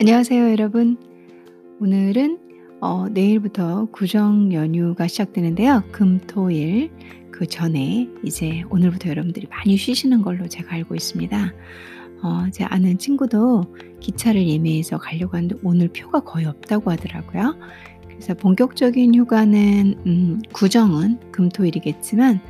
안녕하세요, 여러분. 오늘은 어 내일부터 구정 연휴가 시작되는데요. 금, 토, 일 그 전에 이제 오늘부터 여러분들이 많이 쉬시는 걸로 제가 알고 있습니다. 어 제 아는 친구도 기차를 예매해서 가려고 하는데 오늘 표가 거의 없다고 하더라고요. 그래서 본격적인 휴가는 음 구정은 금, 토, 일이겠지만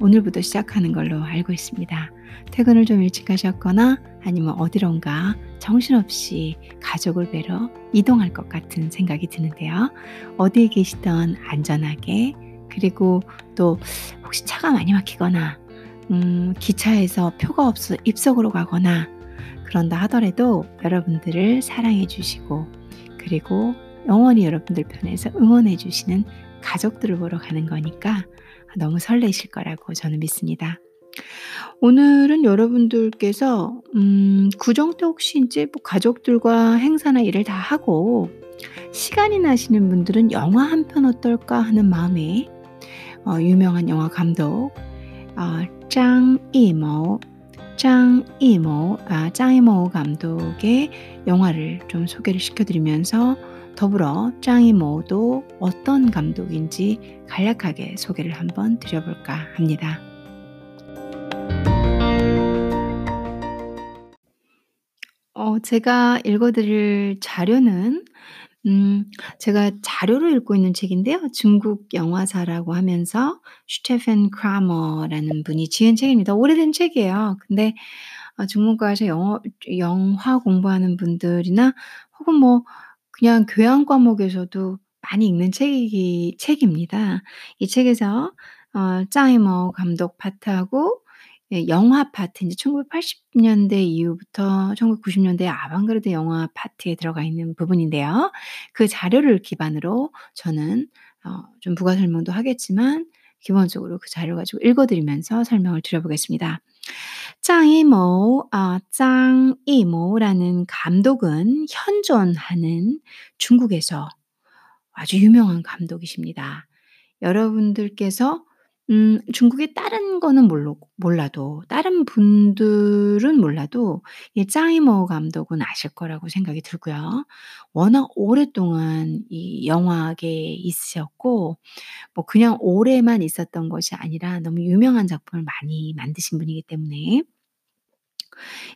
오늘부터 시작하는 걸로 알고 있습니다. 퇴근을 좀 일찍 하셨거나 아니면 어디론가 정신없이 가족을 뵈러 이동할 것 같은 생각이 드는데요. 어디에 계시던 안전하게 그리고 또 혹시 차가 많이 막히거나 음, 기차에서 표가 없어 입석으로 가거나 그런다 하더라도 여러분들을 사랑해 주시고 그리고 영원히 여러분들 편에서 응원해 주시는 가족들을 보러 가는 거니까 너무 설레실 거라고 저는 믿습니다. 오늘은 여러분들께서 음 구정 때 혹시 인제 뭐 가족들과 행사나 일을 다 하고 시간이 나시는 분들은 '영화 한 편 어떨까.' 하는 마음에 어 유명한 영화 감독 아장 이모 장 이모 아장 이모 감독의 영화를 좀 소개를 시켜 드리면서 더불어 장 이모도 어떤 감독인지 간략하게 소개를 한번 드려 볼까 합니다. 어 제가 읽어 드릴 자료는 음 제가 자료를 읽고 있는 책인데요. 중국 영화사라고 하면서 스테판 크라머라는 분이 지은 책입니다. 오래된 책이에요. 근데 어 중문과에서 영어 영화 공부하는 분들이나 혹은 뭐 그냥 교양 과목에서도 많이 읽는 책이기 책입니다. 이 책에서 어 짱이모 감독 파트하고 예 영화 파트 인제 1980 년대 이후부터 1990 년대 아방가르드 영화 파트에 들어가 있는 부분인데요. 그 자료를 기반으로 저는 어 좀 부가 설명도 하겠지만 기본적으로 그 자료 가지고 읽어 드리면서 설명을 드려 보겠습니다. 짱 이모 아 짱 이모라는 감독은 현존하는 중국에서 아주 유명한 감독이십니다. 여러분들께서 음 중국의 다른 거는 몰로 몰라도 다른 분들은 몰라도 이 짱이모 감독은 아실 거라고 생각이 들고요. 워낙 오랫동안 이 영화계에 있으셨고 뭐 그냥 오래만 있었던 것이 아니라 너무 유명한 작품을 많이 만드신 분이기 때문에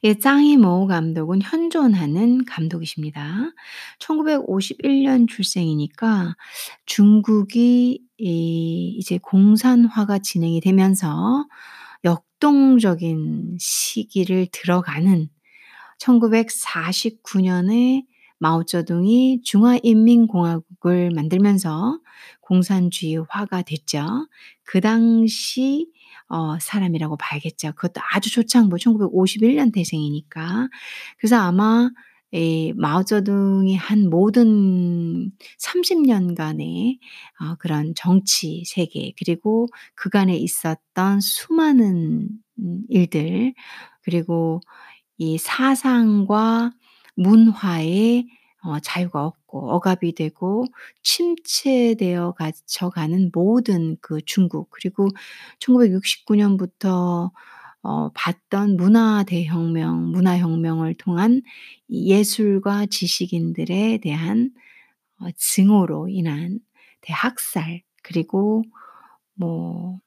이 짱이모 감독은 현존하는 감독이십니다. 1951년 출생이니까 중국이 이 이제 공산화가 진행이 되면서 역동적인 시기를 들어가는 1949 년에 마오쩌둥이 중화인민공화국을 만들면서 공산주의화가 됐죠. 그 당시 어 사람이라고 봐야겠죠. 그것도 아주 초창부 1951년 태생이니까. 그래서 아마 이 마오쩌둥이 한 모든 30 년간의 어 그런 정치 세계 그리고 그간에 있었던 수많은 음 일들 그리고 이 사상과 문화의 어 자유가 없고 억압이 되고 침체되어 갇혀 가는 모든 그 중국 그리고 1969 년부터 어 봤던 문화 대혁명, 문화 혁명을 통한 이 예술가 지식인들에 대한 어 증오로 인한 대학살 그리고 뭐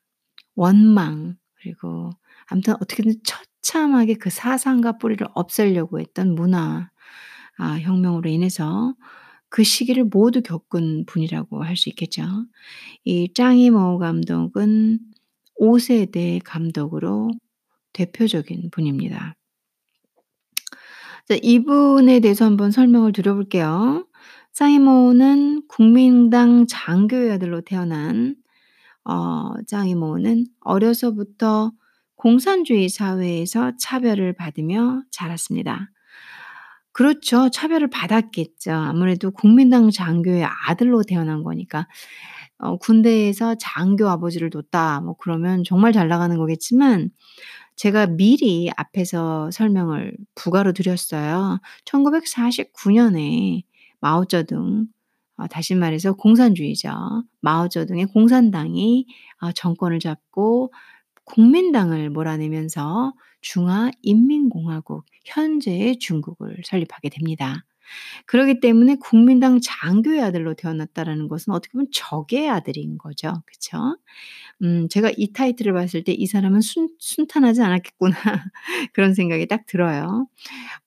원망 그리고 아무튼 어떻게든 처참하게 그 사상과 뿌리를 없애려고 했던 문화 아 혁명으로 인해서 그 시기를 모두 겪은 분이라고 할 수 있겠죠. 이 짱이모 감독은 5 세대 감독으로 대표적인 분입니다. 자 이분에 대해서 한번 설명을 드려 볼게요. 짱이모는 국민당 장교의 아들로 태어난 어 짱이모는 어려서부터 공산주의 사회에서 차별을 받으며 자랐습니다. 그렇죠. 차별을 받았겠죠. 아무래도 국민당 장교의 아들로 태어난 거니까. 어 군대에서 장교 아버지를 뒀다 뭐 그러면 정말 잘 나가는 거겠지만 제가 미리 앞에서 설명을 부가로 드렸어요. 1949 년에 마오쩌둥 어 다시 말해서 공산주의죠. 마오쩌둥의 공산당이 어 정권을 잡고 국민당을 몰아내면서 중화인민공화국 현재의 중국을 설립하게 됩니다. 그러기 때문에 국민당 장교의 아들로 태어났다라는 것은 어떻게 보면 적의 아들인 거죠. 그쵸? 음 제가 이 타이틀을 봤을 때 '이 사람은 순 순탄하지 않았겠구나.' 그런 생각이 딱 들어요.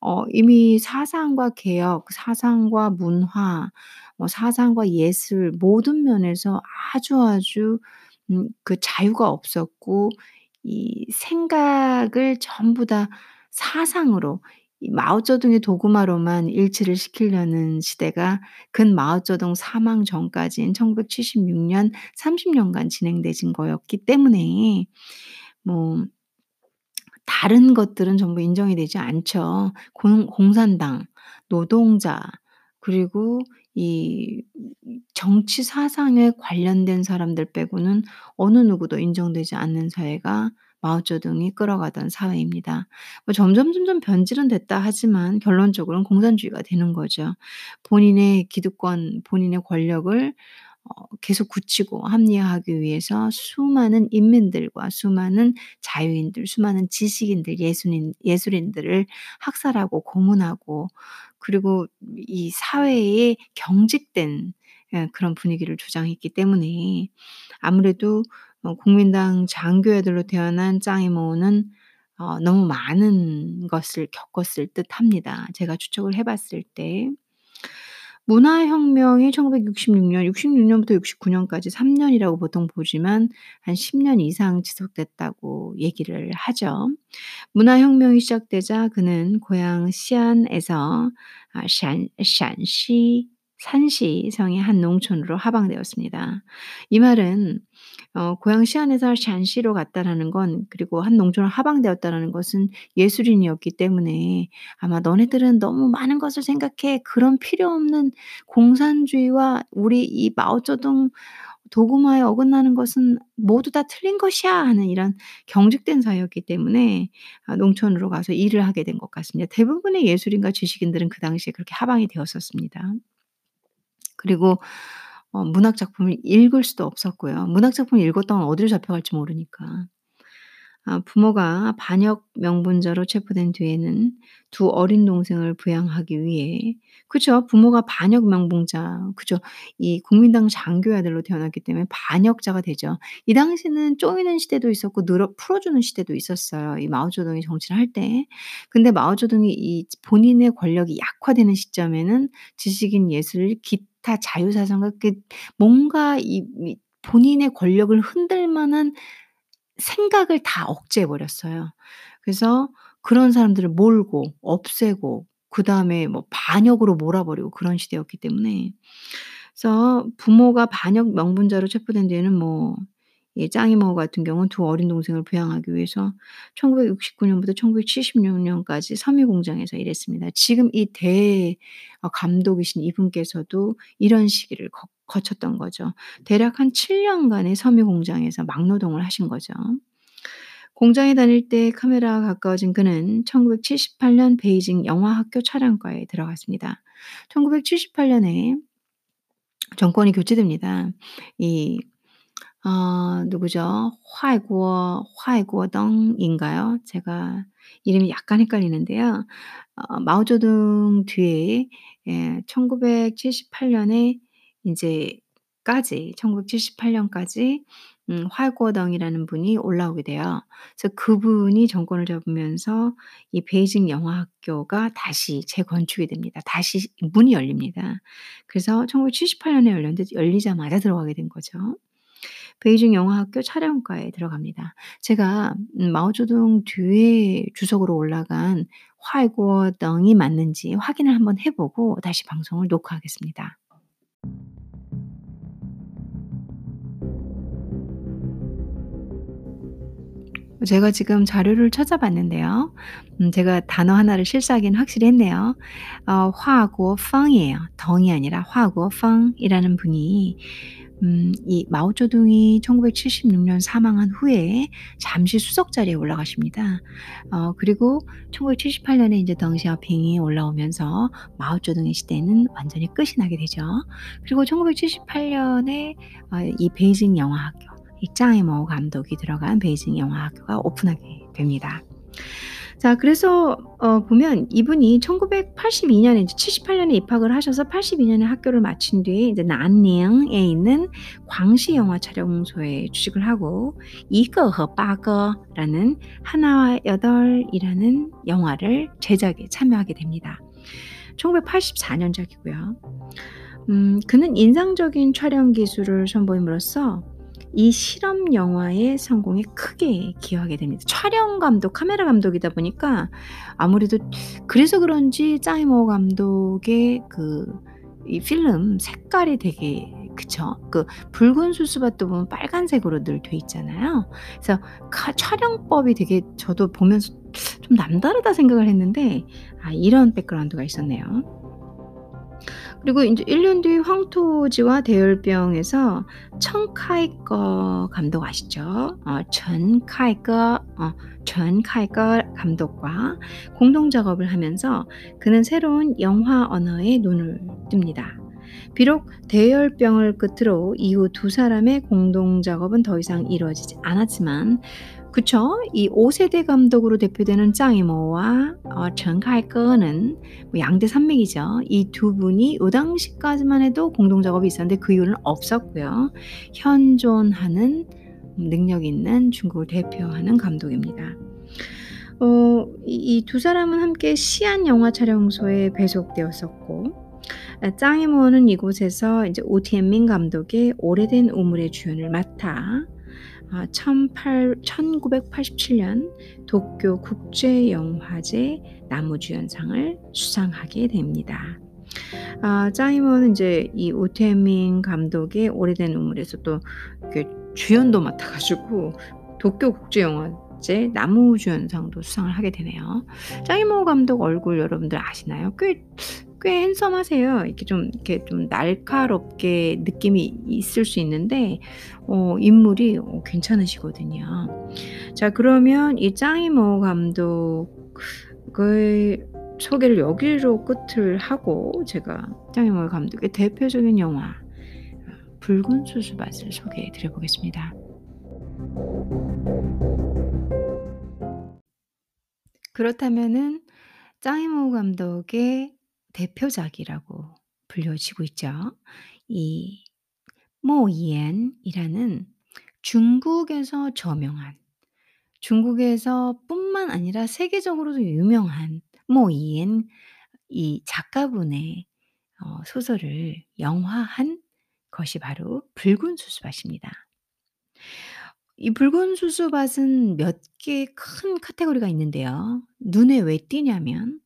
어 이미 사상과 개혁, 사상과 문화, 뭐 사상과 예술 모든 면에서 아주 아주 음 그 자유가 없었고 이 생각을 전부 다 사상으로 이 마오쩌둥의 도구마로만 일치를 시키려는 시대가 근 마오쩌둥 사망 전까지인 1976년 30 년간 진행되진 거였기 때문에 뭐 다른 것들은 전부 인정이 되지 않죠. 공 공산당, 노동자 그리고 이 정치 사상에 관련된 사람들 빼고는 어느 누구도 인정되지 않는 사회가 마오쩌둥이 끌어가던 사회입니다. 뭐 점점 점점 변질은 됐다 하지만 결론적으로는 공산주의가 되는 거죠. 본인의 기득권, 본인의 권력을 어 계속 굳히고 합리화하기 위해서 수많은 인민들과 수많은 자유인들, 수많은 지식인들, 예술인 예술인들을 학살하고 고문하고 그리고 이 사회에 경직된 예 그런 분위기를 주장했기 때문에 아무래도 어 국민당 장교애들로 태어난 짱이모는 어 너무 많은 것을 겪었을 듯 합니다. 제가 추측을 해 봤을 때. 문화혁명이 1966 년, 66 년부터 69 년까지 3 년이라고 보통 보지만 한 10년 이상 지속됐다고 얘기를 하죠. 문화혁명이 시작되자 그는 고향 시안에서 아陕 陕시 산시 성의 한 농촌으로 하방되었습니다. 이 말은 어 고향 시안에서 陕시로 갔다라는 건 그리고 한 농촌으로 하방되었다라는 것은 예술인이었기 때문에 아마 "너네들은 너무 많은 것을 생각해. 그런 필요 없는 공산주의와 우리 이 마오쩌둥 도구마에 어긋나는 것은 모두 다 틀린 것이야." 하는 이런 경직된 사회였기 때문에 아 농촌으로 가서 일을 하게 된 것 같습니다. 대부분의 예술인과 지식인들은 그 당시에 그렇게 하방이 되었었습니다. 그리고 어 문학 작품을 읽을 수도 없었고요. 문학 작품을 읽었다간 어디로 잡혀갈지 모르니까. 아 부모가 반역 명분자로 체포된 뒤에는 두 어린 동생을 부양하기 위해 그죠. 부모가 반역 명분자 그죠. 이 국민당 장교의 아들로 태어났기 때문에 반역자가 되죠. 이 당시는 쪼이는 시대도 있었고 늘어 풀어주는 시대도 있었어요, 이 마오쩌둥이 정치를 할 때. 근데 마오쩌둥이 이 본인의 권력이 약화되는 시점에는 지식인 예술 기타 자유사상과 그 뭔가 이 이 본인의 권력을 흔들 만한 생각을 다 억제해 버렸어요. 그래서 그런 사람들을 몰고 없애고 그 다음에 뭐 반역으로 몰아버리고 그런 시대였기 때문에 그래서 부모가 반역 명분자로 체포된 뒤에는 뭐 이 짱이모 같은 경우는 두 어린 동생을 부양하기 위해서 1969 년부터 1976 년까지 섬유 공장에서 일했습니다. 지금 이대어 감독이신 이분께서도 이런 시기를 거 거쳤던 거죠. 대략 한 7 년간의 섬유 공장에서 막노동을 하신 거죠. 공장에 다닐 때 카메라가 가까워진 그는 1978년 베이징 영화학교 촬영과에 들어갔습니다. 1978 년에 정권이 교체됩니다. 이 어 누구죠? 화이구어 화이구어덩인가요? 제가 이름이 약간 헷갈리는데요. 어 마오쩌둥 뒤에 예 1978 년에 인제 까지 1978 년까지 음 화이구어덩이라는 분이 올라오게 돼요. 그래서 그분이 정권을 잡으면서 이 베이징 영화학교가 다시 재건축이 됩니다. 다시 문이 열립니다. 그래서 1978 년에 열렸는데 열리자마자 들어가게 된 거죠. 베이징 영화학교 촬영과에 들어갑니다. 제가 음 마오쩌둥 뒤에 주석으로 올라간 화이구어덩이 맞는지 확인을 한번 해 보고 다시 방송을 녹화하겠습니다. 제가 지금 자료를 찾아봤는데요. 음 제가 단어 하나를 실수하긴 확실히 했네요. 어 화구어펑이에요. 덩이 아니라 화구어펑이라는 분이 음 이 마오쩌둥이 1976년 사망한 후에 잠시 수석 자리에 올라가십니다. 어 그리고 1978 년에 인제 덩시아핑이 올라오면서 마오쩌둥의 시대는 완전히 끝이 나게 되죠. 그리고 1978 년에 어 이 베이징 영화학교 이 짱이모 감독이 들어간 베이징 영화학교가 오픈하게 됩니다. 자, 그래서 어, 보면 이분이 1982년에 이제 78년에 입학을 하셔서 82년에 학교를 마친 뒤에 이제 난닝에 있는 광시 영화 촬영소에 취직을 하고 이거허 빠거라는 하나와 여덟이라는 영화를 제작에 참여하게 됩니다. 1984년작이고요. 음, 그는 인상적인 촬영 기술을 선보임으로써 이 실험 영화의 성공에 크게 기여하게 됩니다. 촬영 감독, 카메라 감독이다 보니까 아무래도 그래서 그런지 짜이모 감독의 그 이 필름 색깔이 되게 그쵸? 그 붉은 수수밭도 보면 빨간색으로 늘 돼 있잖아요. 그래서 카 촬영법이 되게 저도 보면서 '좀 남다르다.' 생각을 했는데 아 이런 백그라운드가 있었네요. 그리고 인제 1년 뒤 황토지와 대열병에서 청 카이거 감독 아시죠? 어 전 카이거 어 전 카이거 감독과 공동 작업을 하면서 그는 새로운 영화 언어에 눈을 뜹니다. 비록 대열병을 끝으로 이후 두 사람의 공동 작업은 더 이상 이루어지지 않았지만 그쵸. 이 5 세대 감독으로 대표되는 짱이모와 어정 칼거는 뭐 양대 산맥이죠. 이 두 분이 요 당시까지만 해도 공동 작업이 있었는데 그 이후는 없었고요. 현존하는 능력 있는 중국을 대표하는 감독입니다. 어 이두 사람은 함께 시안 영화 촬영소에 배속되었었고 아 짱이모는 이곳에서 이제 오티엔민 감독의 오래된 우물의 주연을 맡아 아 천팔 1987년 도쿄 국제영화제 남우주연상을 수상하게 됩니다. 아 짜이머는 인제 이 오태민 감독의 오래된 우물에서 또 주연도 맡아 가지고 도쿄 국제영화제 남우주연상도 수상을 하게 되네요. 짜이머 감독 얼굴 여러분들 아시나요? 꽤 꽤 핸섬하세요. 이렇게 좀 이렇게 좀 날카롭게 느낌이 있을 수 있는데 어 인물이 어 괜찮으시거든요. 자 그러면 이 짱이모 감독의 소개를 여기로 끝을 하고 제가 짱이모 감독의 대표적인 영화 어 붉은 수수밭을 소개해 드려 보겠습니다. 그렇다면은 짱이모 감독의 대표작이라고 불려지고 있죠. 이 모이엔이라는 중국에서 저명한 중국에서 뿐만 아니라 세계적으로도 유명한 모이엔 이 작가분의 어 소설을 영화한 것이 바로 붉은 수수밭입니다. 이 붉은 수수밭은 몇 개의 큰 카테고리가 있는데요. 눈에 왜 띄냐면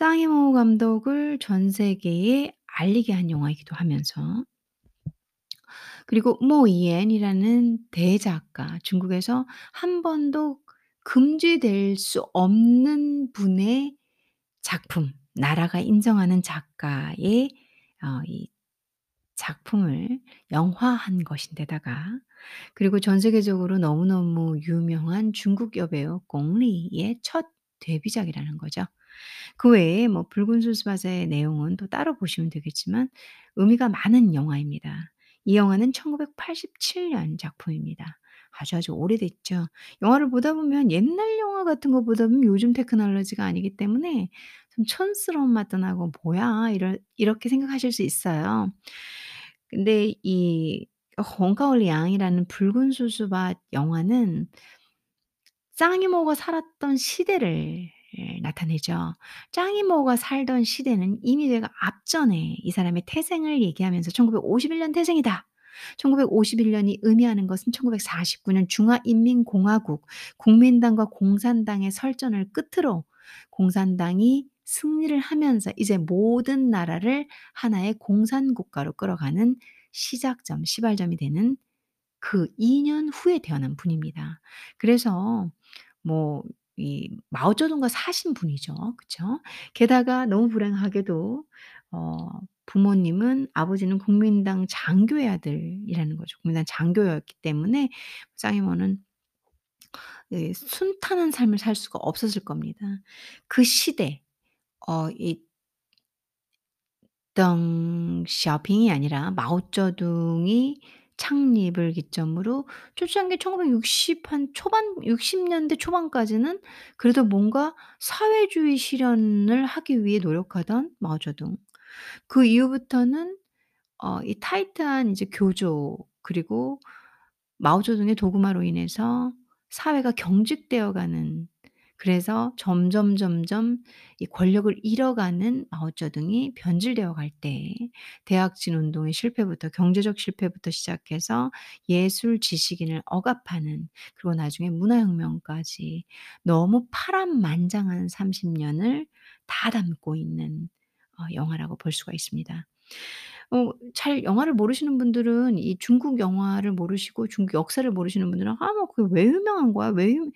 짱이모 감독을 전 세계에 알리게 한 영화이기도 하면서 그리고 모 이엔이라는 대작가 중국에서 한 번도 금지될 수 없는 분의 작품, 나라가 인정하는 작가의 어 이 작품을 영화한 것인데다가 그리고 전 세계적으로 너무너무 유명한 중국 여배우 鞏리의 첫 데뷔작이라는 거죠. 그 외에 뭐 붉은 수수밭의 내용은 또 따로 보시면 되겠지만 의미가 많은 영화입니다. 이 영화는 1987년 작품입니다. 아주, 아주 오래됐죠. 영화를 보다 보면 옛날 영화 같은 거 보다 보면 요즘 테크놀로지가 아니기 때문에 좀 촌스러운 맛도 나고 '뭐야?' 이럴 이렇게 생각하실 수 있어요. 근데 이 홍가올 양이라는 붉은 수수밭 영화는 짱이모가 살았던 시대를 예 나타내죠. 짱이모가 살던 시대는 이미 내가 앞전에 이 사람의 태생을 얘기하면서 "1951년 태생이다." 1951 년이 의미하는 것은 1949년 중화인민공화국 국민당과 공산당의 설전을 끝으로 공산당이 승리를 하면서 이제 모든 나라를 하나의 공산국가로 끌어가는 시작점, 시발점이 되는 그 2년 후에 태어난 분입니다. 그래서 뭐 이 마오쩌둥과 사신 분이죠. 그쵸? 게다가 너무 불행하게도 어 부모님은 아버지는 국민당 장교의 아들이라는 거죠. 국민당 장교였기 때문에 짱이모는 예 순탄한 삶을 살 수가 없었을 겁니다. 그 시대 어 이 덩 샤오핑이 아니라 마오쩌둥이 창립을 기점으로 초창기 1960 한 초반 60 년대 초반까지는 그래도 뭔가 사회주의 실현을 하기 위해 노력하던 마오쩌둥. 그 이후부터는 어 이 타이트한 이제 교조 그리고 마오쩌둥의 도구마로 인해서 사회가 경직되어 가는 그래서 점점 점점 이 권력을 잃어가는 마오쩌둥이 변질되어 갈 때 대학진 운동의 실패부터 경제적 실패부터 시작해서 예술 지식인을 억압하는 그리고 나중에 문화혁명까지 너무 파란만장한 30 년을 다 담고 있는 어 영화라고 볼 수가 있습니다. 어 잘 영화를 모르시는 분들은 이 중국 영화를 모르시고 중국 역사를 모르시는 분들은 '아 뭐 그게 왜 유명한 거야? 왜 유'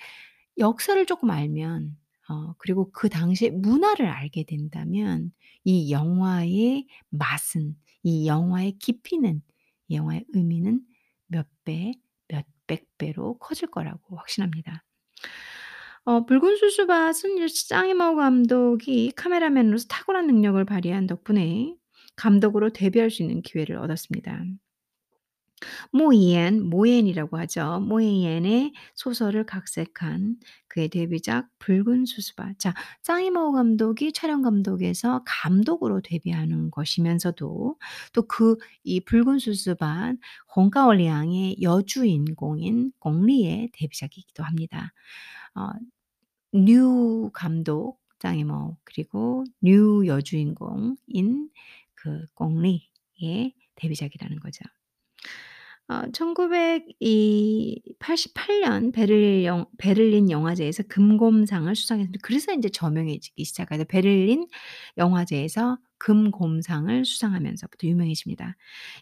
역사를 쪼끔 알면 어 그리고 그 당시의 문화를 알게 된다면 이 영화의 맛은 이 영화의 깊이는 이 영화의 의미는 몇 배, 몇 백 배로 커질 거라고 확신합니다. 어 붉은 수수밭은 짱이모 감독이 카메라맨으로서 탁월한 능력을 발휘한 덕분에 감독으로 데뷔할 수 있는 기회를 얻었습니다. 모이엔, 모옌이라고 하죠. 모이엔의 소설을 각색한 그의 데뷔작 붉은 수수밭. 자 짱이모 감독이 촬영 감독에서 감독으로 데뷔하는 것이면서도 또 그 이 붉은 수수밭 홍가오리앙의 여주인공인 鞏리의 데뷔작이기도 합니다. 어 뉴 감독 짱이모 그리고 뉴 여주인공인 그 鞏리의 데뷔작이라는 거죠. 어 1988 년 베를 영 베를린 영화제에서 금곰상을 수상했습니다. 그래서 인제 저명해지기 시작하죠. 베를린 영화제에서 금곰상을 수상하면서부터 유명해집니다.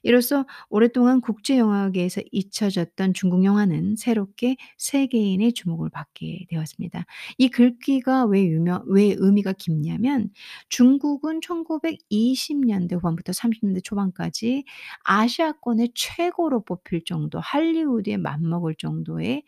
이로써 오랫동안 국제 영화계에서 잊혀졌던 중국 영화는 새롭게 세계인의 주목을 받게 되었습니다. 이 글귀가 왜 유명 왜 의미가 깊냐면 중국은 1920 년대 후반부터 30 년대 초반까지 아시아권의 최고로 뽑힐 정도 할리우드에 맞먹을 정도의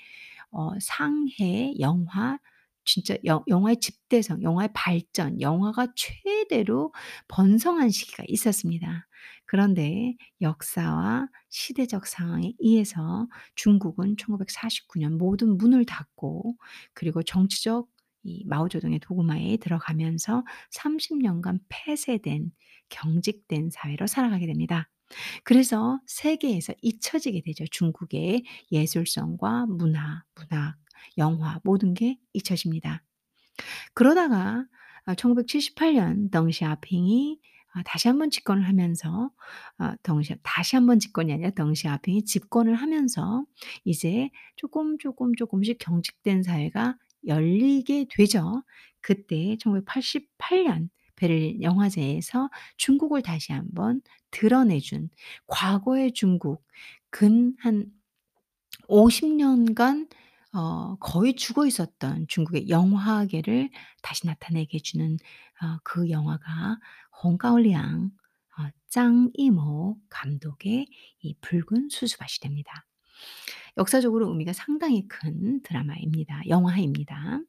어 상해 영화 진짜 영 영화의 집대성, 영화의 발전, 영화가 최대로 번성한 시기가 있었습니다. 그런데 역사와 시대적 상황에 의해서 중국은 1949년 모든 문을 닫고 그리고 정치적 이 마오쩌둥의 도구마에 들어가면서 30 년간 폐쇄된 경직된 사회로 살아가게 됩니다. 그래서 세계에서 잊혀지게 되죠. 중국의 예술성과 문화, 문학, 영화 모든 게 잊혀집니다. 그러다가 아 1978년 덩시아핑이 아 다시 한번 집권을 하면서 아 덩시 다시 한번 집권이 아니라 덩시아핑이 집권을 하면서 이제 쪼끔, 쪼끔, 쪼끔씩 경직된 사회가 열리게 되죠. 그때 1988년 베를린 영화제에서 중국을 다시 한번 드러내 준 과거의 중국 근 한 50 년간 어 거의 죽어 있었던 중국의 영화계를 다시 나타내게 해 주는 어 그 영화가 홍가오리앙 어 짱 이모 감독의 이 붉은 수수밭이 됩니다. 역사적으로 의미가 상당히 큰 드라마입니다. 영화입니다.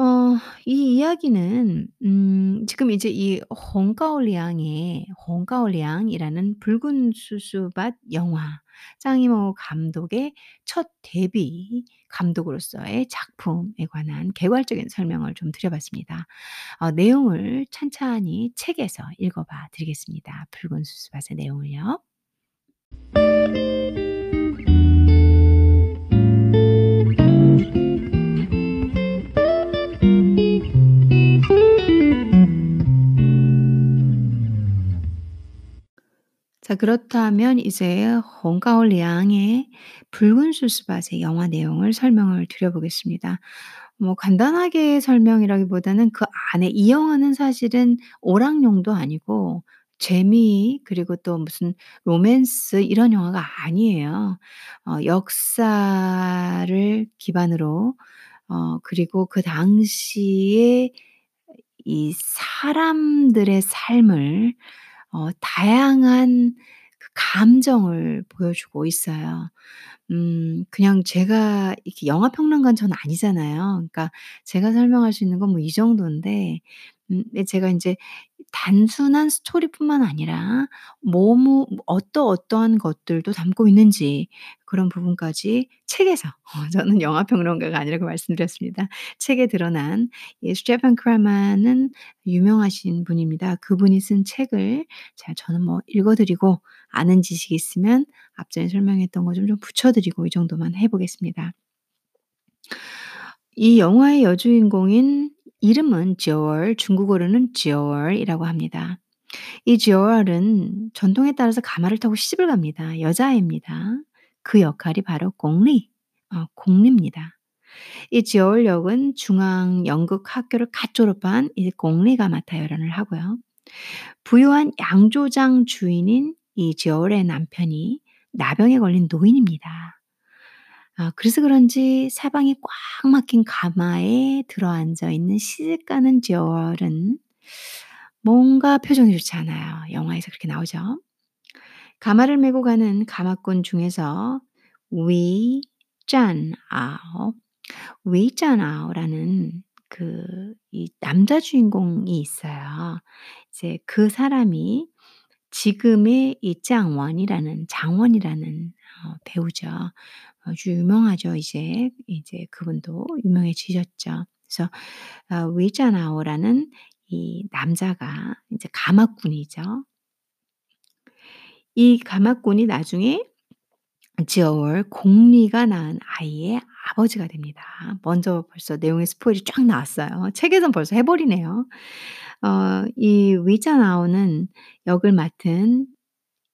어 이 이야기는 음 지금 이제 이 홍가오리앙의 홍가오리앙이라는 붉은 수수밭 영화 짱이모 감독의 첫 데뷔 감독으로서의 작품에 관한 개괄적인 설명을 좀 드려 봤습니다. 어 내용을 찬찬히 책에서 읽어 봐 드리겠습니다. 붉은 수수밭의 내용을요. 자 그렇다면 이제 홍가오리앙의 붉은 수수밭의 영화 내용을 설명을 드려 보겠습니다. 뭐 간단하게 설명이라기보다는 그 안에 이 영화는 사실은 오락용도 아니고 재미 그리고 또 무슨 로맨스 이런 영화가 아니에요. 어 역사를 기반으로 어 그리고 그 당시에 이 사람들의 삶을 어 다양한 그 감정을 보여주고 있어요. 음 그냥 제가 이렇게 영화 평론가는 저는 아니잖아요. 그러니까 제가 설명할 수 있는 건 뭐 이 정도인데 음네 제가 인제 단순한 스토리뿐만 아니라 뭐뭐 어떠어떠한 것들도 담고 있는지 그런 부분까지 책에서 어 저는 영화 평론가가 아니라고 말씀드렸습니다. 책에 드러난 이 스테판 크라마는 유명하신 분입니다. 그분이 쓴 책을 자 저는 뭐 읽어 드리고 아는 지식이 있으면 앞전에 설명했던 거 좀 좀 붙여 드리고 이 정도만 해 보겠습니다. 이 영화의 여주인공인 이름은 Joel 중국어로는 Joel이라고 합니다. 이 Joel은 전통에 따라서 가마를 타고 시집을 갑니다. 여자아이입니다. 그 역할이 바로 공리 어 공리입니다. 이 Joel 역은 중앙 연극 학교를 갓 졸업한 이 공리가 맡아 열연을 하고요. 부유한 양조장 주인인 이 Joel의 남편이 나병에 걸린 노인입니다. 아 그래서 그런지 사방이 꽉 막힌 가마에 들어앉아 있는 시집가는 Joel은 뭔가 표정이 좋지 않아요. 영화에서 그렇게 나오죠. 가마를 메고 가는 가마꾼 중에서 위 짠 아오, 위 짠 아오라는 그 이 남자 주인공이 있어요. 이제 그 사람이 지금의 이 장원이라는 장원이라는 어 배우죠. 아주 유명하죠 이제. 이제 그분도 유명해지셨죠. 그래서 어위 짠아오라는 이 남자가 인제 가마꾼이죠. 이 가마꾼이 나중에 Joel 공리가 낳은 아이의 아버지가 됩니다. 먼저 벌써 내용의 스포일이 쫙 나왔어요. 책에선 벌써 해 버리네요. 어 이위 짠아오는 역을 맡은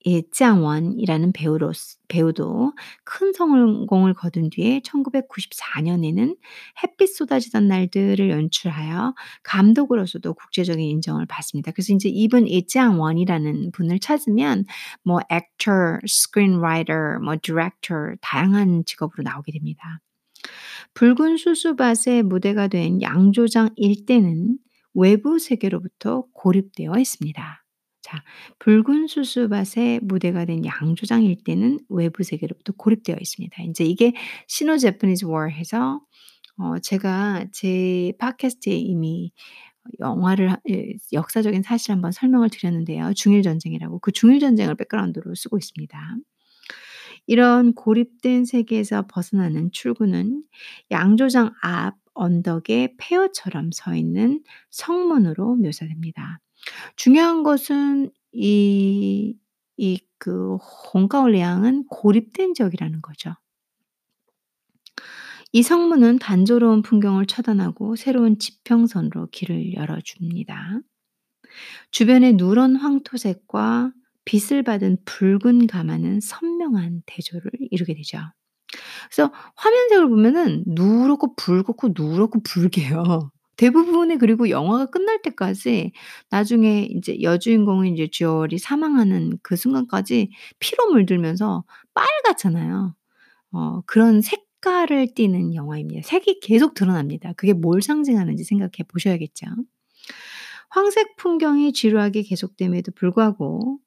이 장원이라는 배우로스 배우도 큰 성공을 거둔 뒤에 1994 년에는 햇빛 쏟아지던 날들을 연출하여 감독으로서도 국제적인 인정을 받습니다. 그래서 인제 이분 이 장원이라는 분을 찾으면 뭐 actor, screenwriter, 뭐 director 다양한 직업으로 나오게 됩니다. 붉은 수수밭의 무대가 된 양조장 일대는 외부 세계로부터 고립되어 있습니다. 자 붉은 수수밭의 무대가 된 양조장 일대는 외부 세계로부터 고립되어 있습니다. 인제 이게 시노 제퍼니즈 워 해서 어 제가 제 팟캐스트에 이미 영화를 하예 역사적인 사실을 한번 설명을 드렸는데요. 중일 전쟁이라고. 그 중일 전쟁을 백그라운드로 쓰고 있습니다. 이런 고립된 세계에서 벗어나는 출구는 양조장 앞 언덕에 폐허처럼 서 있는 성문으로 묘사됩니다. 중요한 것은 이 이 그 홍가올리앙은 고립된 지역이라는 거죠. 이 성문은 단조로운 풍경을 차단하고 새로운 지평선으로 길을 열어 줍니다. 주변의 누런 황토색과 빛을 받은 붉은 가마는 선명한 대조를 이루게 되죠. 그래서 화면색을 보면은 누렇고 붉고 누렇고 붉게요. 대부분의 그리고 영화가 끝날 때까지 나중에 인제 여주인공인 이제 Joel이 사망하는 그 순간까지 피로 물들면서 빨갛잖아요. 어 그런 색깔을 띠는 영화입니다. 색이 계속 드러납니다. 그게 뭘 상징하는지 생각해 보셔야겠죠. 황색 풍경이 지루하게 계속됨에도 불구하고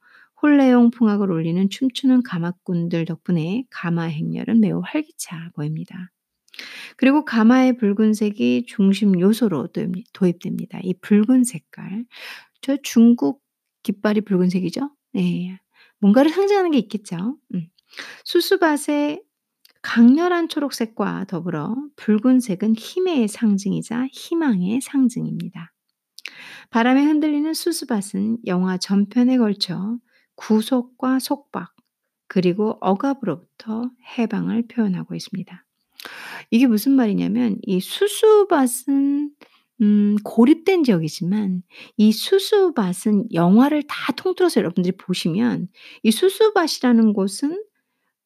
홀레용 풍악을 울리는 춤추는 가마꾼들 덕분에 가마 행렬은 매우 활기차 보입니다. 그리고 가마의 붉은색이 중심 요소로 도입 도입됩니다. 이 붉은 색깔. 저 중국 깃발이 붉은색이죠? 네. 뭔가를 상징하는 게 있겠죠. 음. 수수밭의 강렬한 초록색과 더불어 붉은색은 힘의 상징이자 희망의 상징입니다. 바람에 흔들리는 수수밭은 영화 전편에 걸쳐 구속과 속박 그리고 억압으로부터 해방을 표현하고 있습니다. 이게 무슨 말이냐면 이 수수밭은 음 고립된 지역이지만 이 수수밭은 영화를 다 통틀어서 여러분들이 보시면 이 수수밭이라는 곳은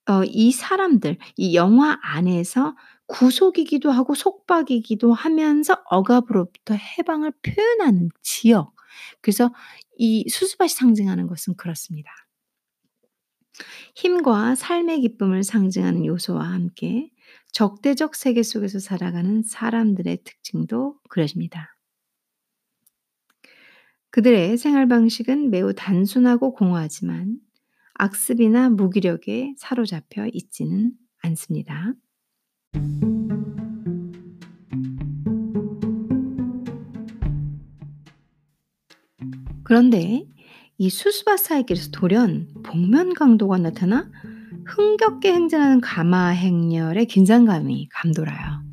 어 이 사람들 이 영화 안에서 구속이기도 하고 속박이기도 하면서 억압으로부터 해방을 표현하는 지역. 그래서 이 수수밭이 상징하는 것은 그렇습니다. 힘과 삶의 기쁨을 상징하는 요소와 함께 적대적 세계 속에서 살아가는 사람들의 특징도 그려집니다. 그들의 생활 방식은 매우 단순하고 공허하지만 악습이나 무기력에 사로잡혀 있지는 않습니다. 그런데 이 수수밭 사이길에서 돌연 복면 강도가 나타나 흥겹게 행진하는 가마 행렬의 긴장감이 감돌아요.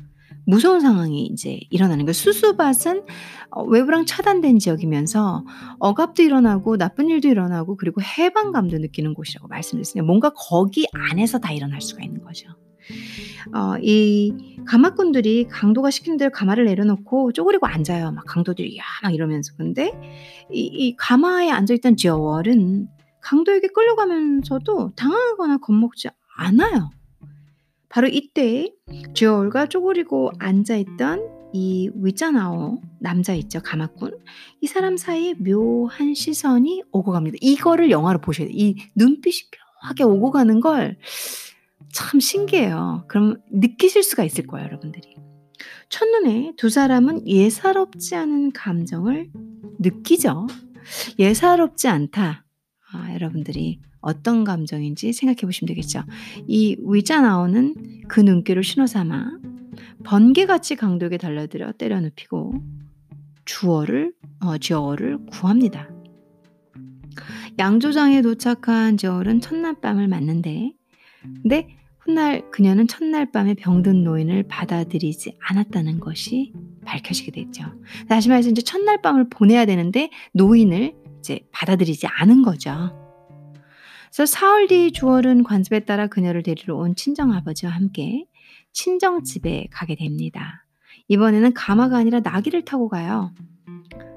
무서운 상황이 이제 일어나는 거예요. 수수밭은 어 외부랑 차단된 지역이면서 억압도 일어나고 나쁜 일도 일어나고 그리고 해방감도 느끼는 곳이라고 말씀드렸어요. 뭔가 거기 안에서 다 일어날 수가 있는 거죠. 어 이 가마꾼들이 강도가 시키는 대로 가마를 내려놓고 쪼그리고 앉아요. 막 강도들이 "야." 막 이러면서. 근데 이 이 가마에 앉아 있던 저얼은 강도에게 끌려가면서도 당황하거나 겁먹지 않아요. 바로 이때 저얼과 쪼그리고 앉아 있던 이 위자나오 남자 있죠, 가마꾼. 이 사람 사이에 묘한 시선이 오고 갑니다. 이거를 영화로 보셔야 돼요. 이 눈빛이 묘하게 오고 가는 걸 참 신기해요. 그럼 느끼실 수가 있을 거예요, 여러분들이. 첫눈에 두 사람은 예사롭지 않은 감정을 느끼죠. 예사롭지 않다. 아 여러분들이 어떤 감정인지 생각해 보시면 되겠죠. 이 위자 나오는 그 눈길을 신호 삼아 번개같이 강도에게 달려들어 때려 눕히고 주어를 어 저얼을 구합니다. 양조장에 도착한 저얼은 첫날 밤을 맞는데 근데 훗날 그녀는 첫날 밤에 병든 노인을 받아들이지 않았다는 것이 밝혀지게 됐죠. 다시 말해서 인제 첫날 밤을 보내야 되는데 노인을 이제 받아들이지 않은 거죠. 그래서 사흘 뒤 주얼은 관습에 따라 그녀를 데리러 온 친정 아버지와 함께 친정 집에 가게 됩니다. 이번에는 가마가 아니라 나귀를 타고 가요.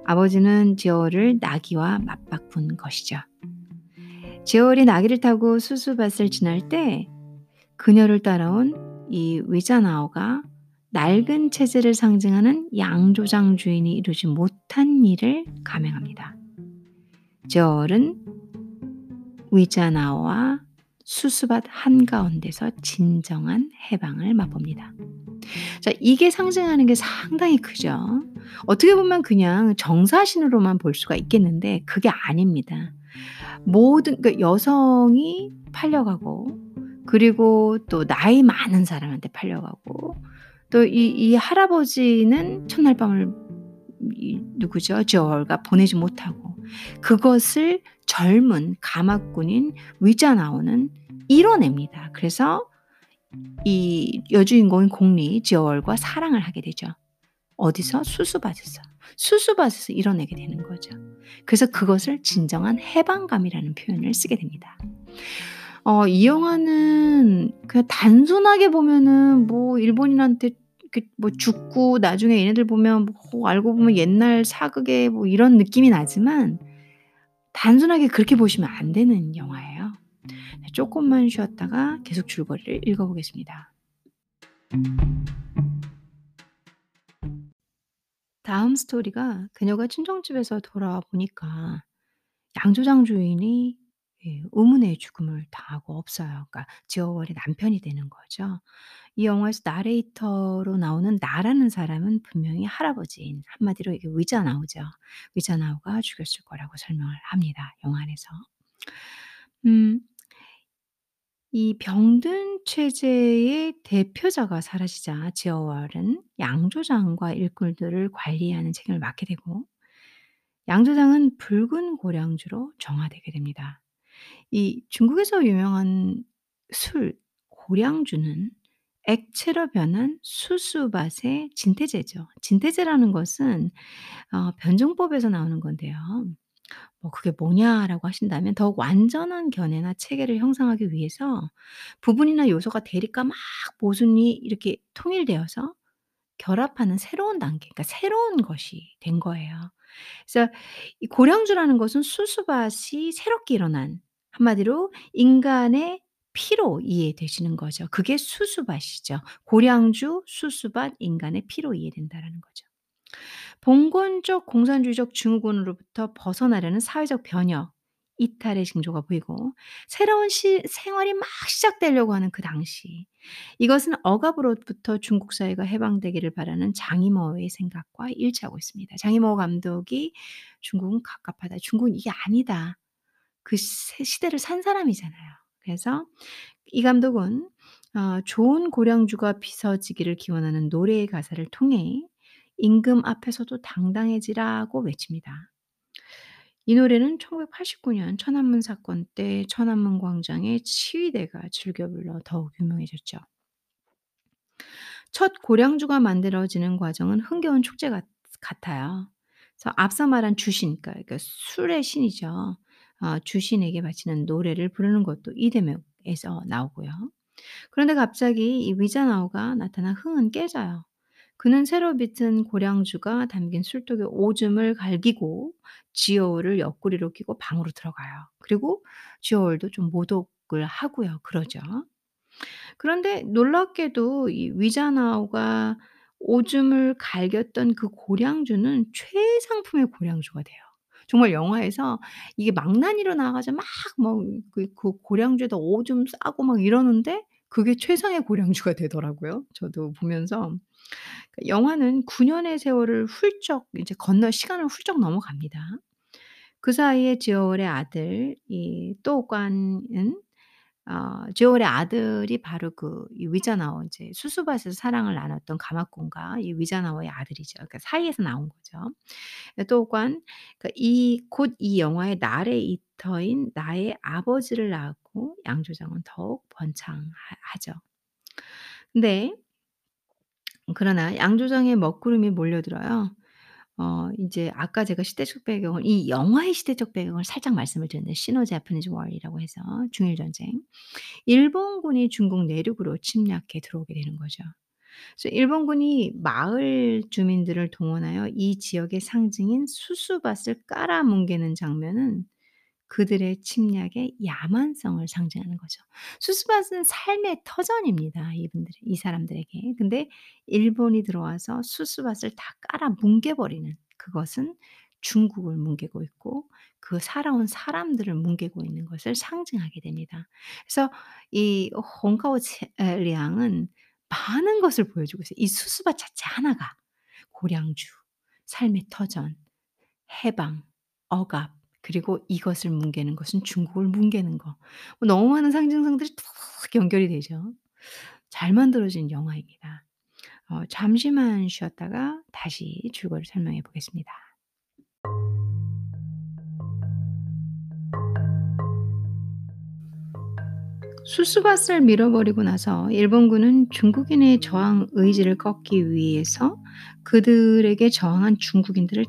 아버지는 저얼을 나귀와 맞바꾼 것이죠. 저얼이 나귀를 타고 수수밭을 지날 때 그녀를 따라온 이 위자나오가 낡은 체질을 상징하는 양조장 주인이 이루지 못한 일을 감행합니다. 저얼은 위자나오와 수수밭 한가운데서 진정한 해방을 맛봅니다. 자 이게 상징하는 게 상당히 크죠. 어떻게 보면 그냥 정사신으로만 볼 수가 있겠는데 그게 아닙니다. 모든 그 여성이 팔려가고 그리고 또 나이 많은 사람한테 팔려가고 또 이 이 할아버지는 첫날 밤을 이 누구죠? 저얼과 보내지 못하고 그것을 젊은 가마꾼인 위자 나오는 이뤄냅니다. 그래서 이 여주인공인 공리 저얼과 사랑을 하게 되죠. 어디서? 수수밭에서. 수수밭에서 이뤄내게 되는 거죠. 그래서 그것을 진정한 해방감이라는 표현을 쓰게 됩니다. 어 이 영화는 그냥 단순하게 보면은 뭐 일본인한테 이렇게 뭐 죽고 나중에 얘네들 보면 뭐 알고 보면 옛날 사극의 뭐 이런 느낌이 나지만 단순하게 그렇게 보시면 안 되는 영화예요. 네 쪼끔만 쉬었다가 계속 줄거리를 읽어 보겠습니다. 다음 스토리가 그녀가 친정집에서 돌아와 보니까 양조장 주인이 예 의문의 죽음을 당하고 없어요. 그러니까 저얼의 남편이 되는 거죠. 이 영화에서 나레이터로 나오는 나라는 사람은 분명히 할아버지인 한마디로 이게 위자나오죠. 위자나오가 죽였을 거라고 설명을 합니다, 영화 안에서. 음. 이 병든 체제의 대표자가 사라지자 저얼은 양조장과 일꾼들을 관리하는 책임을 맡게 되고 양조장은 붉은 고량주로 정화되게 됩니다. 이 중국에서 유명한 술 고량주는 액체로 변한 수수밭의 진태제죠. 진태제라는 것은 어 변증법에서 나오는 건데요. 뭐 "그게 뭐냐?"라고 하신다면 더욱 완전한 견해나 체계를 형성하기 위해서 부분이나 요소가 대립과 막 모순이 이렇게 통일되어서 결합하는 새로운 단계 그러니까 새로운 것이 된 거예요. 그래서 이 고량주라는 것은 수수밭이 새롭게 일어난 한마디로 인간의 피로 이해되시는 거죠. 그게 수수밭이죠. 고량주, 수수밭, 인간의 피로 이해된다라는 거죠. 봉건적 공산주의적 증후군으로부터 벗어나려는 사회적 변혁, 이탈의 징조가 보이고 새로운 시 생활이 막 시작되려고 하는 그 당시 이것은 억압으로부터 중국 사회가 해방되기를 바라는 장이모의 생각과 일치하고 있습니다. 장이모 감독이 "중국은 갑갑하다. 중국은 이게 아니다." 그시 시대를 산 사람이잖아요. 그래서 이 감독은 어 좋은 고량주가 빚어지기를 기원하는 노래의 가사를 통해 "임금 앞에서도 당당해지라."고 외칩니다. 이 노래는 1989년 천안문 사건 때 천안문 광장의 치위대가 즐겨 불러 더욱 유명해졌죠. 첫 고량주가 만들어지는 과정은 흥겨운 축제 같 같아요. 그래서 앞서 말한 주신 그러니까 술의 신이죠. 어 주신에게 바치는 노래를 부르는 것도 이 대목에서 나오고요. 그런데 갑자기 이 위자나오가 나타나 흥은 깨져요. 그는 새로 빚은 고량주가 담긴 술독에 오줌을 갈기고 지어울을 옆구리로 끼고 방으로 들어가요. 그리고 지어울도 좀 모독을 하고요. 그러죠. 그런데 놀랍게도 이 위자나오가 오줌을 갈겼던 그 고량주는 최상품의 고량주가 돼요. 정말 영화에서 이게 망나니로 나와 가지고 막뭐그그 고량주에다 오줌 싸고 막 이러는데 그게 최상의 고량주가 되더라고요. 저도 보면서 그 영화는 9 년의 세월을 훌쩍 이제 건너 시간을 훌쩍 넘어갑니다. 그 사이에 지어울의 아들 이 또관은 어 지어울의 아들이 바로 그 이 위자나오 이제 수수밭에서 사랑을 나눴던 가마꾼과 이 위자나오의 아들이죠. 그러니까 사이에서 나온 거죠. 또한 그러니까 이곧 이 영화의 나레이터인 나의 아버지를 낳았고 양조장은 더욱 번창하 하죠. 근데 그러나 양조장에 먹구름이 몰려들어요. 어 인제 아까 제가 시대적 배경을 이 영화의 시대적 배경을 살짝 말씀을 드렸는데 시노 자파니즈 워이라고 해서 중일 전쟁. 일본군이 중국 내륙으로 침략해 들어오게 되는 거죠. 그래서 일본군이 마을 주민들을 동원하여 이 지역의 상징인 수수밭을 깔아뭉개는 장면은 그들의 침략의 야만성을 상징하는 거죠. 수수밭은 삶의 터전입니다. 이분들 이 사람들에게. 근데 일본이 들어와서 수수밭을 다 깔아 뭉개 버리는 그것은 중국을 뭉개고 있고 그 살아온 사람들을 뭉개고 있는 것을 상징하게 됩니다. 그래서 이에 량은 많은 것을 보여주고 있어요. 이 수수밭 자체 하나가 고량주, 삶의 터전, 해방, 억압 그리고 이것을 뭉개는 것은 중국을 뭉개는 거. 뭐 너무 많은 상징성들이 탁 연결이 되죠. 잘 만들어진 영화입니다. 어 잠시만 쉬었다가 다시 줄거리를 설명해 보겠습니다. 수수밭을 밀어버리고 나서 일본군은 중국인의 저항 의지를 꺾기 위해서 그들에게 저항한 중국인들을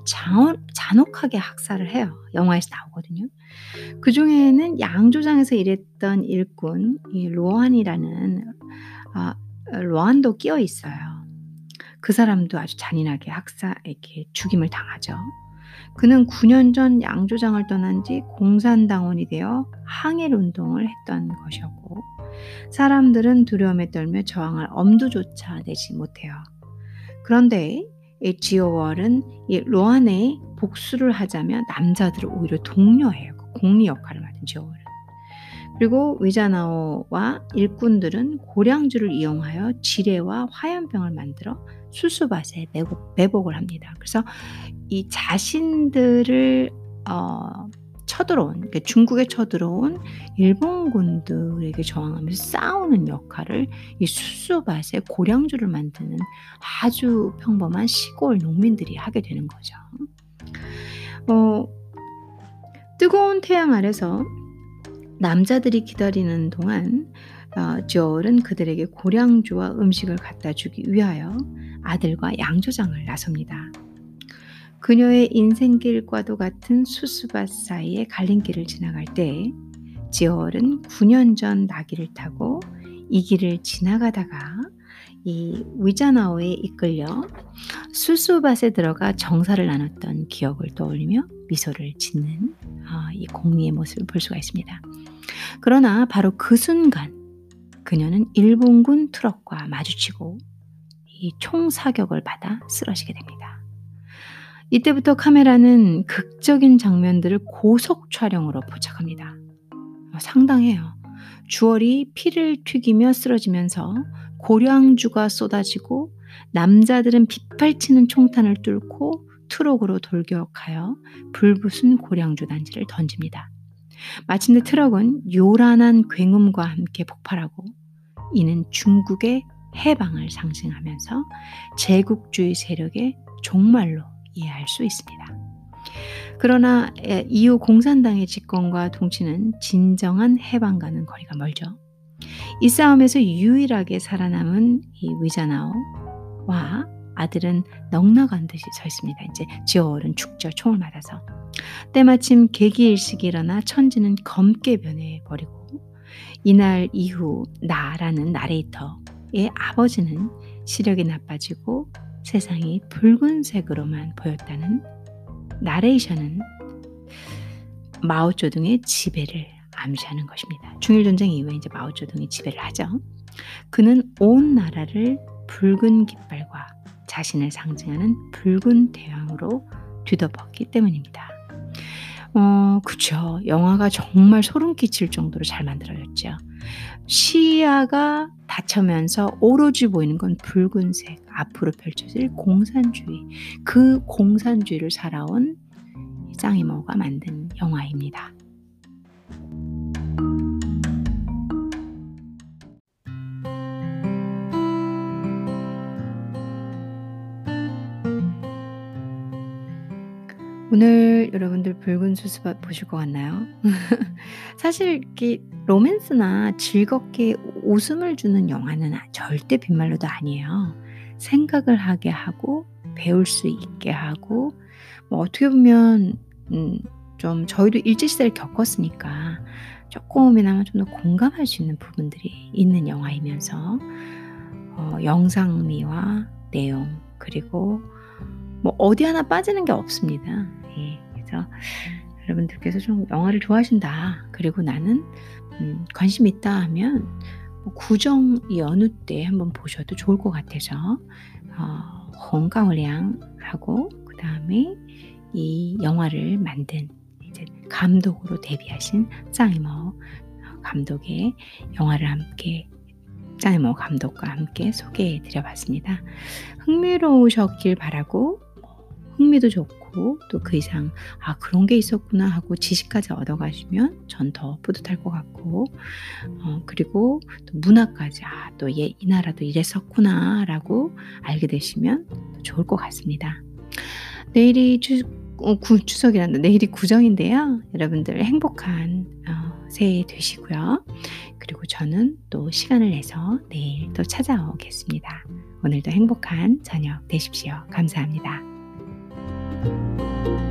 잔혹하게 학살을 해요. 영화에서 나오거든요. 그 중에는 양조장에서 일했던 일꾼 이 로안이라는 아 로안도 끼어 있어요. 그 사람도 아주 잔인하게 학살 이렇게 죽임을 당하죠. 그는 9년 전 양조장을 떠난 뒤 공산당원이 되어 항일 운동을 했던 것이었고 사람들은 두려움에 떨며 저항할 엄두조차 내지 못해요. 그런데 이 지오월은 이 로안에 복수를 하자면 남자들을 오히려 독려해요. 그 공리 역할을 맡은 지오월은. 그리고 위자나오와 일꾼들은 고량주를 이용하여 지뢰와 화염병을 만들어 수수밭에 매복, 매복을 합니다. 그래서 이 자신들을 어, 쳐들어온 그러니까 중국에 쳐들어온 일본군들에게 저항하면서 싸우는 역할을 이 수수밭에 고량주를 만드는 아주 평범한 시골 농민들이 하게 되는 거죠. 어, 뜨거운 태양 아래서 남자들이 기다리는 동안 어, 조얼은 그들에게 고량주와 음식을 갖다 주기 위하여 아들과 양조장을 나섭니다. 그녀의 인생길과도 같은 수수밭 사이의 갈림길을 지나갈 때 지얼은 9년 전 나귀를 타고 이 길을 지나가다가 이 위자나오에 이끌려 수수밭에 들어가 정사를 나눴던 기억을 떠올리며 미소를 짓는 어, 이 공리의 모습을 볼 수가 있습니다. 그러나 바로 그 순간 그녀는 일본군 트럭과 마주치고 이 총사격을 받아 쓰러지게 됩니다. 이때부터 카메라는 극적인 장면들을 고속 촬영으로 포착합니다. 어, 상당해요. 주얼이 피를 튀기며 쓰러지면서 고량주가 쏟아지고 남자들은 빗발치는 총탄을 뚫고 트럭으로 돌격하여 불붙은 고량주 단지를 던집니다. 마침내 트럭은 요란한 굉음과 함께 폭발하고 이는 중국의 해방을 상징하면서 제국주의 세력의 종말로 이해할 수 있습니다. 그러나 이후 공산당의 집권과 통치는 진정한 해방과는 거리가 멀죠. 이 싸움에서 유일하게 살아남은 이 위자나오와 아들은 넉넉한 듯이 서 있습니다. 이제 지어올은 죽죠. 총을 맞아서. 때마침 계기일식이 일어나 천지는 검게 변해 버리고 이날 이후 나라는 나레이터의 아버지는 시력이 나빠지고 세상이 붉은색으로만 보였다는 나레이션은 마오쩌둥의 지배를 암시하는 것입니다. 중일 전쟁 이후에 이제 마오쩌둥이 지배를 하죠. 그는 온 나라를 붉은 깃발과 자신을 상징하는 붉은 대왕으로 뒤덮었기 때문입니다. 어, 그쵸. 영화가 정말 소름 끼칠 정도로 잘 만들어졌죠. 시야가 닫혀면서 오로지 보이는 건 붉은색, 앞으로 펼쳐질 공산주의. 그 공산주의를 살아온 짱이모가 만든 영화입니다. 오늘 여러분들 붉은 수수밭 보실 것 같나요? 사실 이렇게 로맨스나 즐겁게 웃음을 주는 영화는 절대 빈말로도 아니에요. 생각을 하게 하고 배울 수 있게 하고 뭐 어떻게 보면 음, 좀 저희도 일제 시대를 겪었으니까 조금이나마 좀 더 공감할 수 있는 부분들이 있는 영화이면서 어, 영상미와 내용 그리고 뭐 어디 하나 빠지는 게 없습니다. 예, 그래서 여러분들께서 좀 영화를 좋아하신다. 그리고 나는 음, 관심 있다 하면 뭐 구정이 어느 때 한번 보셔도 좋을 것 같아서 어, 홍가오량하고 그 다음에 이 영화를 만든 이제 감독으로 데뷔하신 짱이모 감독의 영화를 함께 짱이모 감독과 함께 소개해 드려봤습니다. 흥미로우셨길 바라고 흥미도 좋고 또 그 이상 아 그런 게 있었구나 하고 지식까지 얻어가시면 전 더 뿌듯할 것 같고 어, 그리고 또 문화까지 아또이 나라도 이랬었구나라고 알게 되시면 좋을 것 같습니다. 내일이 추, 어, 구, 추석이란다. 내일이 구정인데요. 여러분들 행복한 어, 새해 되시고요. 그리고 저는 또 시간을 내서 내일 또 찾아오겠습니다. 오늘도 행복한 저녁 되십시오. 감사합니다. thank you